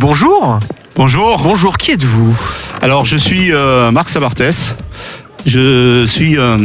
Bonjour. Bonjour. Bonjour, qui êtes-vous? Alors, je suis euh, Marc Sabartès. Je suis euh,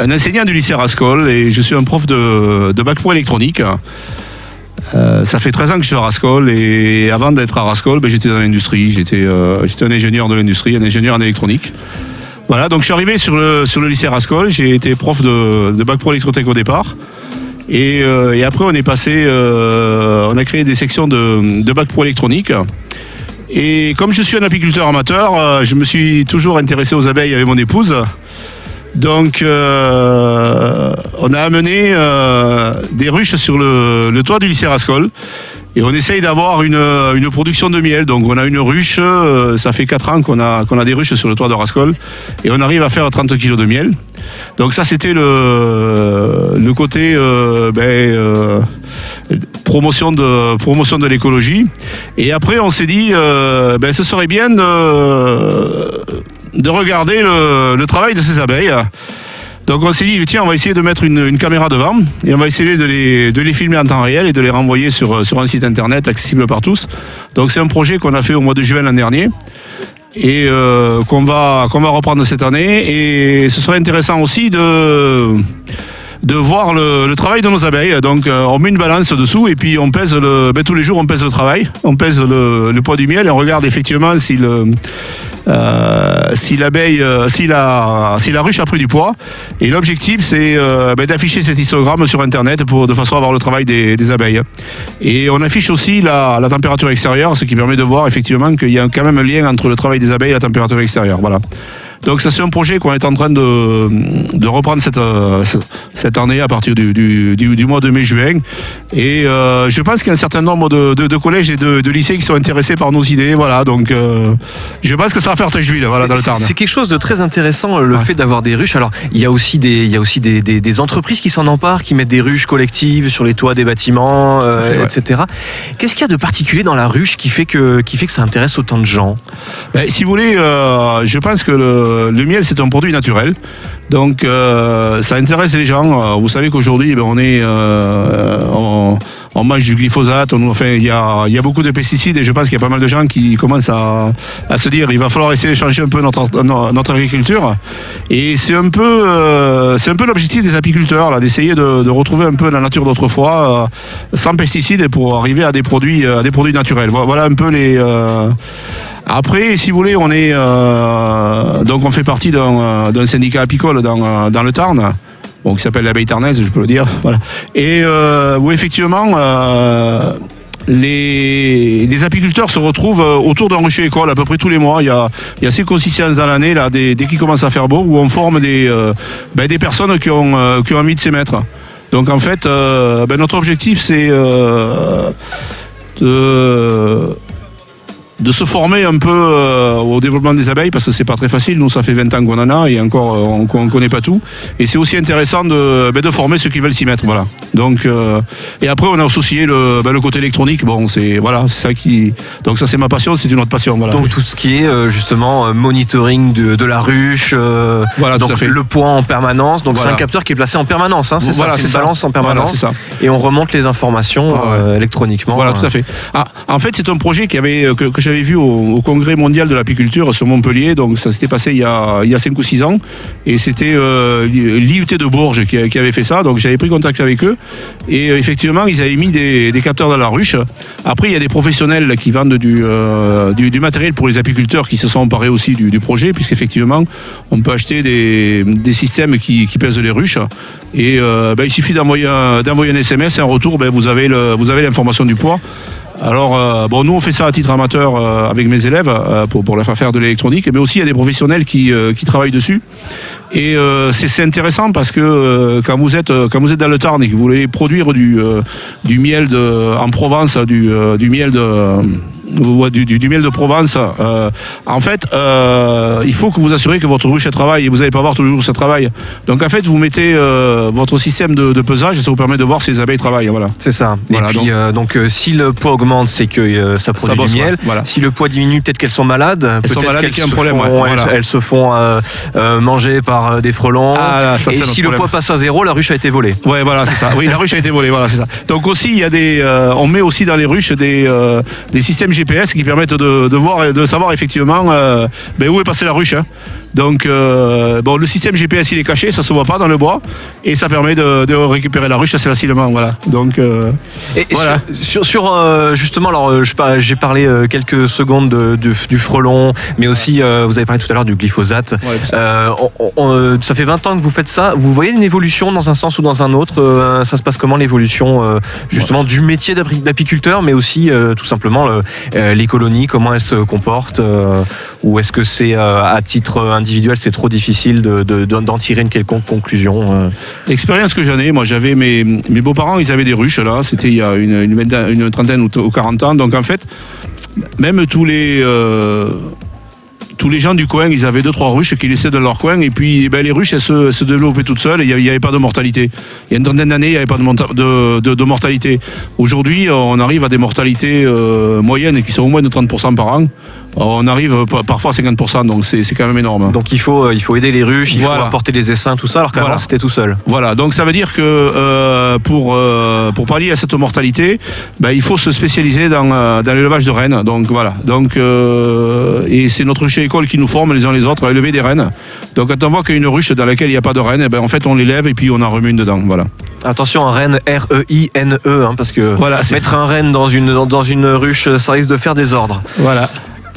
un enseignant du lycée Rascol et je suis un prof de, de bac pro électronique. Euh, ça fait 13 ans que je suis à Rascol et avant d'être à Rascol, ben, j'étais dans l'industrie. J'étais un ingénieur de l'industrie, un ingénieur en électronique. Voilà, donc je suis arrivé sur le, sur le lycée Rascol. J'ai été prof de, de bac pro électrotech au départ. Et, euh, et après, on est passé, euh, on a créé des sections de, bac pro électronique. Et comme je suis un apiculteur amateur, euh, je me suis toujours intéressé aux abeilles avec mon épouse. Donc, on a amené des ruches sur le, le toit du lycée Rascol. Et on essaye d'avoir une, une production de miel. Donc, on a une ruche, euh, ça fait 4 ans qu'on a, qu'on a des ruches sur le toit de Rascol. Et on arrive à faire 30 kg de miel. Donc, ça, c'était le, le côté euh, ben, euh, promotion de, promotion de l'écologie. Et après, on s'est dit, euh, ben, ce serait bien de, de regarder le travail de ces abeilles. Donc on s'est dit, tiens, on va essayer de mettre une, caméra devant et on va essayer de les, filmer en temps réel et de les renvoyer sur, un site internet accessible par tous. Donc c'est un projet qu'on a fait au mois de juin l'an dernier et euh, qu'on va, reprendre cette année. Et ce serait intéressant aussi de voir le, travail de nos abeilles. Donc euh, on met une balance dessous et puis on pèse le, ben, tous les jours on pèse le travail, on pèse le, le poids du miel et on regarde effectivement si le si l'abeille, euh, si la, si la ruche a pris du poids. Et l'objectif, c'est euh, ben, d'afficher cet histogramme sur Internet pour de façon à voir le travail des, des abeilles. Et on affiche aussi la, la température extérieure, ce qui permet de voir effectivement qu'il y a quand même un lien entre le travail des abeilles et la température extérieure. Voilà. Donc ça c'est un projet qu'on est en train de, de reprendre cette, euh, cette année à partir du, du, du, du mois de mai-juin. Et euh, je pense qu'il y a un certain nombre de, de, de collèges et de, lycées qui sont intéressés par nos idées. Voilà, donc euh, je pense que ça va faire tache d'huile voilà, dans le Tarn. C'est quelque chose de très intéressant, le Ouais. fait d'avoir des ruches. Alors, il y a aussi des, il y a aussi des, des- des entreprises qui s'en emparent, qui mettent des ruches collectives sur les toits des bâtiments, euh, ouais. etc. Qu'est-ce qu'il y a de particulier dans la ruche qui fait que, qui fait que ça intéresse autant de gens? Ben, si vous voulez, je pense que le, le miel, c'est un produit naturel. Donc, euh, ça intéresse les gens. Euh, Vous savez qu'aujourd'hui, ben, on euh, mange du glyphosate. Enfin, il y a, beaucoup de pesticides et je pense qu'il y a pas mal de gens qui commencent à, se dire, il va falloir essayer de changer un peu notre, agriculture. Et c'est un peu, euh, l'objectif des apiculteurs, d'essayer de, retrouver un peu la nature d'autrefois, euh, sans pesticides, pour arriver à des produits, à des produits naturels. Voilà un peu les. Après, si vous voulez, on est euh, donc on fait partie d'un euh, syndicat apicole dans, euh, dans le Tarn. Qui s'appelle l'abeille tarnaise, je peux le dire. Voilà. Et euh, où effectivement, euh, les, les apiculteurs se retrouvent euh, autour d'un rucher école à peu près tous les mois. Il y a, il y a ces consistances dans l'année, là, dès, dès qu'il commence à faire beau, où on forme des, ben, des personnes qui ont, qui ont envie de s'y mettre. Donc en fait, euh, ben, notre objectif, c'est de de se former un peu euh, au développement des abeilles parce que c'est pas très facile. Nous, ça fait 20 ans qu'on en a et encore, euh, on, on connaît pas tout. Et c'est aussi intéressant de, ben, de former ceux qui veulent s'y mettre. Voilà. Donc, euh, et après, on a associé le, ben, le côté électronique. Bon, c'est voilà, c'est ça qui. Donc ça, c'est ma passion, c'est une autre passion. Voilà. Donc tout ce qui est euh, justement euh, monitoring de, de la ruche, euh, Voilà, tout à fait. le poids en permanence. Donc c'est Voilà. un capteur qui est placé en permanence. Hein, c'est Voilà, ça, c'est c'est une ça. balance en Voilà, permanence. c'est ça. et on remonte les informations électroniquement. Voilà, tout à fait. Ah, en fait, c'est un projet qui avait, que, que j'avais vu au, Congrès mondial de l'apiculture sur Montpellier. Donc, ça s'était passé il y a, il y a 5 ou 6 ans. Et c'était euh, l'IUT de Bourges qui, avait fait ça. Donc, j'avais pris contact avec eux. Et euh, effectivement, ils avaient mis des, capteurs dans la ruche. Après, il y a des professionnels qui vendent du, euh, du, matériel pour les apiculteurs qui se sont emparés aussi du, projet, puisqu'effectivement, on peut acheter des, des systèmes qui, qui pèsent les ruches. Et ben, il suffit d'envoyer un, SMS et en retour, ben, vous avez l'information du poids. Alors, euh, bon, nous, on fait ça à titre amateur euh, avec mes élèves euh, pour, pour leur faire de l'électronique, mais aussi il y a des professionnels qui, euh, qui travaillent dessus. Et c'est intéressant parce que quand, vous êtes, quand vous êtes dans le Tarn et que vous voulez produire du, du miel de, en Provence, du, du miel de. Du, du- du miel de Provence. euh, en fait, euh, il faut que vous assurez que votre ruche elle travaille et vous n'allez pas voir tous les jours ça travaille. Donc en fait, vous mettez euh, votre système de, de pesage et ça vous permet de voir si les abeilles travaillent. Voilà. C'est ça. Voilà, et puis donc- si le poids augmente, c'est que ça produit bosse, du miel. ouais, voilà. Si le poids diminue, peut-être qu'elles sont malades. sont peut-être malades qu'elles se problème, font- ouais, elles, voilà. elles se font manger par des frelons. Ah, ça, et si le poids passe à zéro, la ruche a été volée. Ouais, voilà, c'est ça. Oui, la ruche a été volée, voilà, c'est ça. Donc aussi, il y a des, on met aussi dans les ruches des, des systèmes Qui permettent de, de voir et de savoir effectivement euh, ben, où est passée la ruche. hein. Donc, euh, bon, le système GPS il est caché, ça se voit pas dans le bois, et ça permet de, de récupérer la ruche assez facilement. Voilà. Donc, euh, Et, Voilà. sur, sur, sur, euh, justement, alors j'ai parlé quelques secondes de- du, du frelon, mais aussi vous avez parlé tout à l'heure du glyphosate. On- on- ça fait 20 ans que vous faites ça. Vous voyez une évolution dans un sens ou dans un autre Ça se passe comment l'évolution justement du métier d'apiculteur, mais aussi tout simplement le- les colonies, comment elles se comportent Ou est-ce que c'est euh, à titre individuel, c'est trop difficile de- de- d'en d'en tirer une quelconque conclusion euh? L'expérience que j'en ai, moi j'avais mes, mes beaux-parents, ils avaient des ruches là, c'était il y a une, trentaine ou, ou 40 ans. Donc en fait, même tous les, euh, tous les gens du coin, ils avaient deux, trois ruches qui laissaient dans leur coin. Et puis ben, les ruches, elles se, développaient toutes seules il n'y avait pas de mortalité. Il y a une trentaine d'années, il n'y avait pas de, de, de- de mortalité. Aujourd'hui, on arrive à des mortalités moyennes qui sont au moins de 30% par an. On arrive euh, pa- parfois à 50%, donc c'est quand même énorme. Donc il faut, euh, il faut aider les ruches, il Voilà. faut apporter les essaims, tout ça, alors qu'avant Voilà. c'était tout seul. Voilà, donc ça veut dire que euh, pour, euh, pour pallier à cette mortalité, ben, il faut se spécialiser dans, dans l'élevage de rennes. Donc voilà, donc, euh, et c'est notre chez école qui nous forme les uns les autres à élever des rennes. Donc quand on voit qu'il y a une ruche dans laquelle il n'y a pas de rennes, eh ben, en fait on l'élève et puis on en remet une dedans. Voilà. Attention, un renne R-E-I-N-E, hein, parce que Voilà, mettre un renne dans une, dans une ruche, ça risque de faire des ordres. Voilà.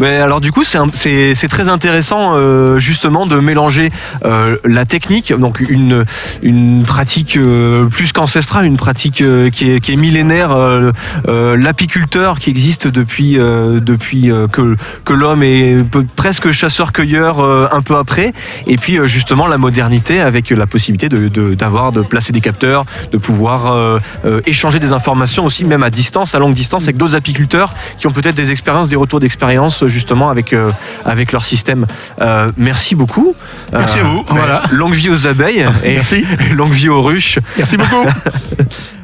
Alors du coup, c'est très intéressant euh, justement de mélanger euh, la technique, donc une, une pratique euh, plus qu'ancestrale, une pratique euh, qui, est, qui est millénaire, euh, euh, l'apiculteur qui existe depuis, depuis que, que l'homme est presque chasseur-cueilleur un peu après, et puis justement la modernité avec la possibilité de, de, d'avoir, de placer des capteurs, de pouvoir échanger des informations aussi, même à distance, à longue distance, avec d'autres apiculteurs qui ont peut-être des expériences, des retours d'expérience justement avec, euh, avec leur système. Euh, merci beaucoup. Merci à vous. Voilà. Longue vie aux abeilles et Merci. longue vie aux ruches. Merci beaucoup.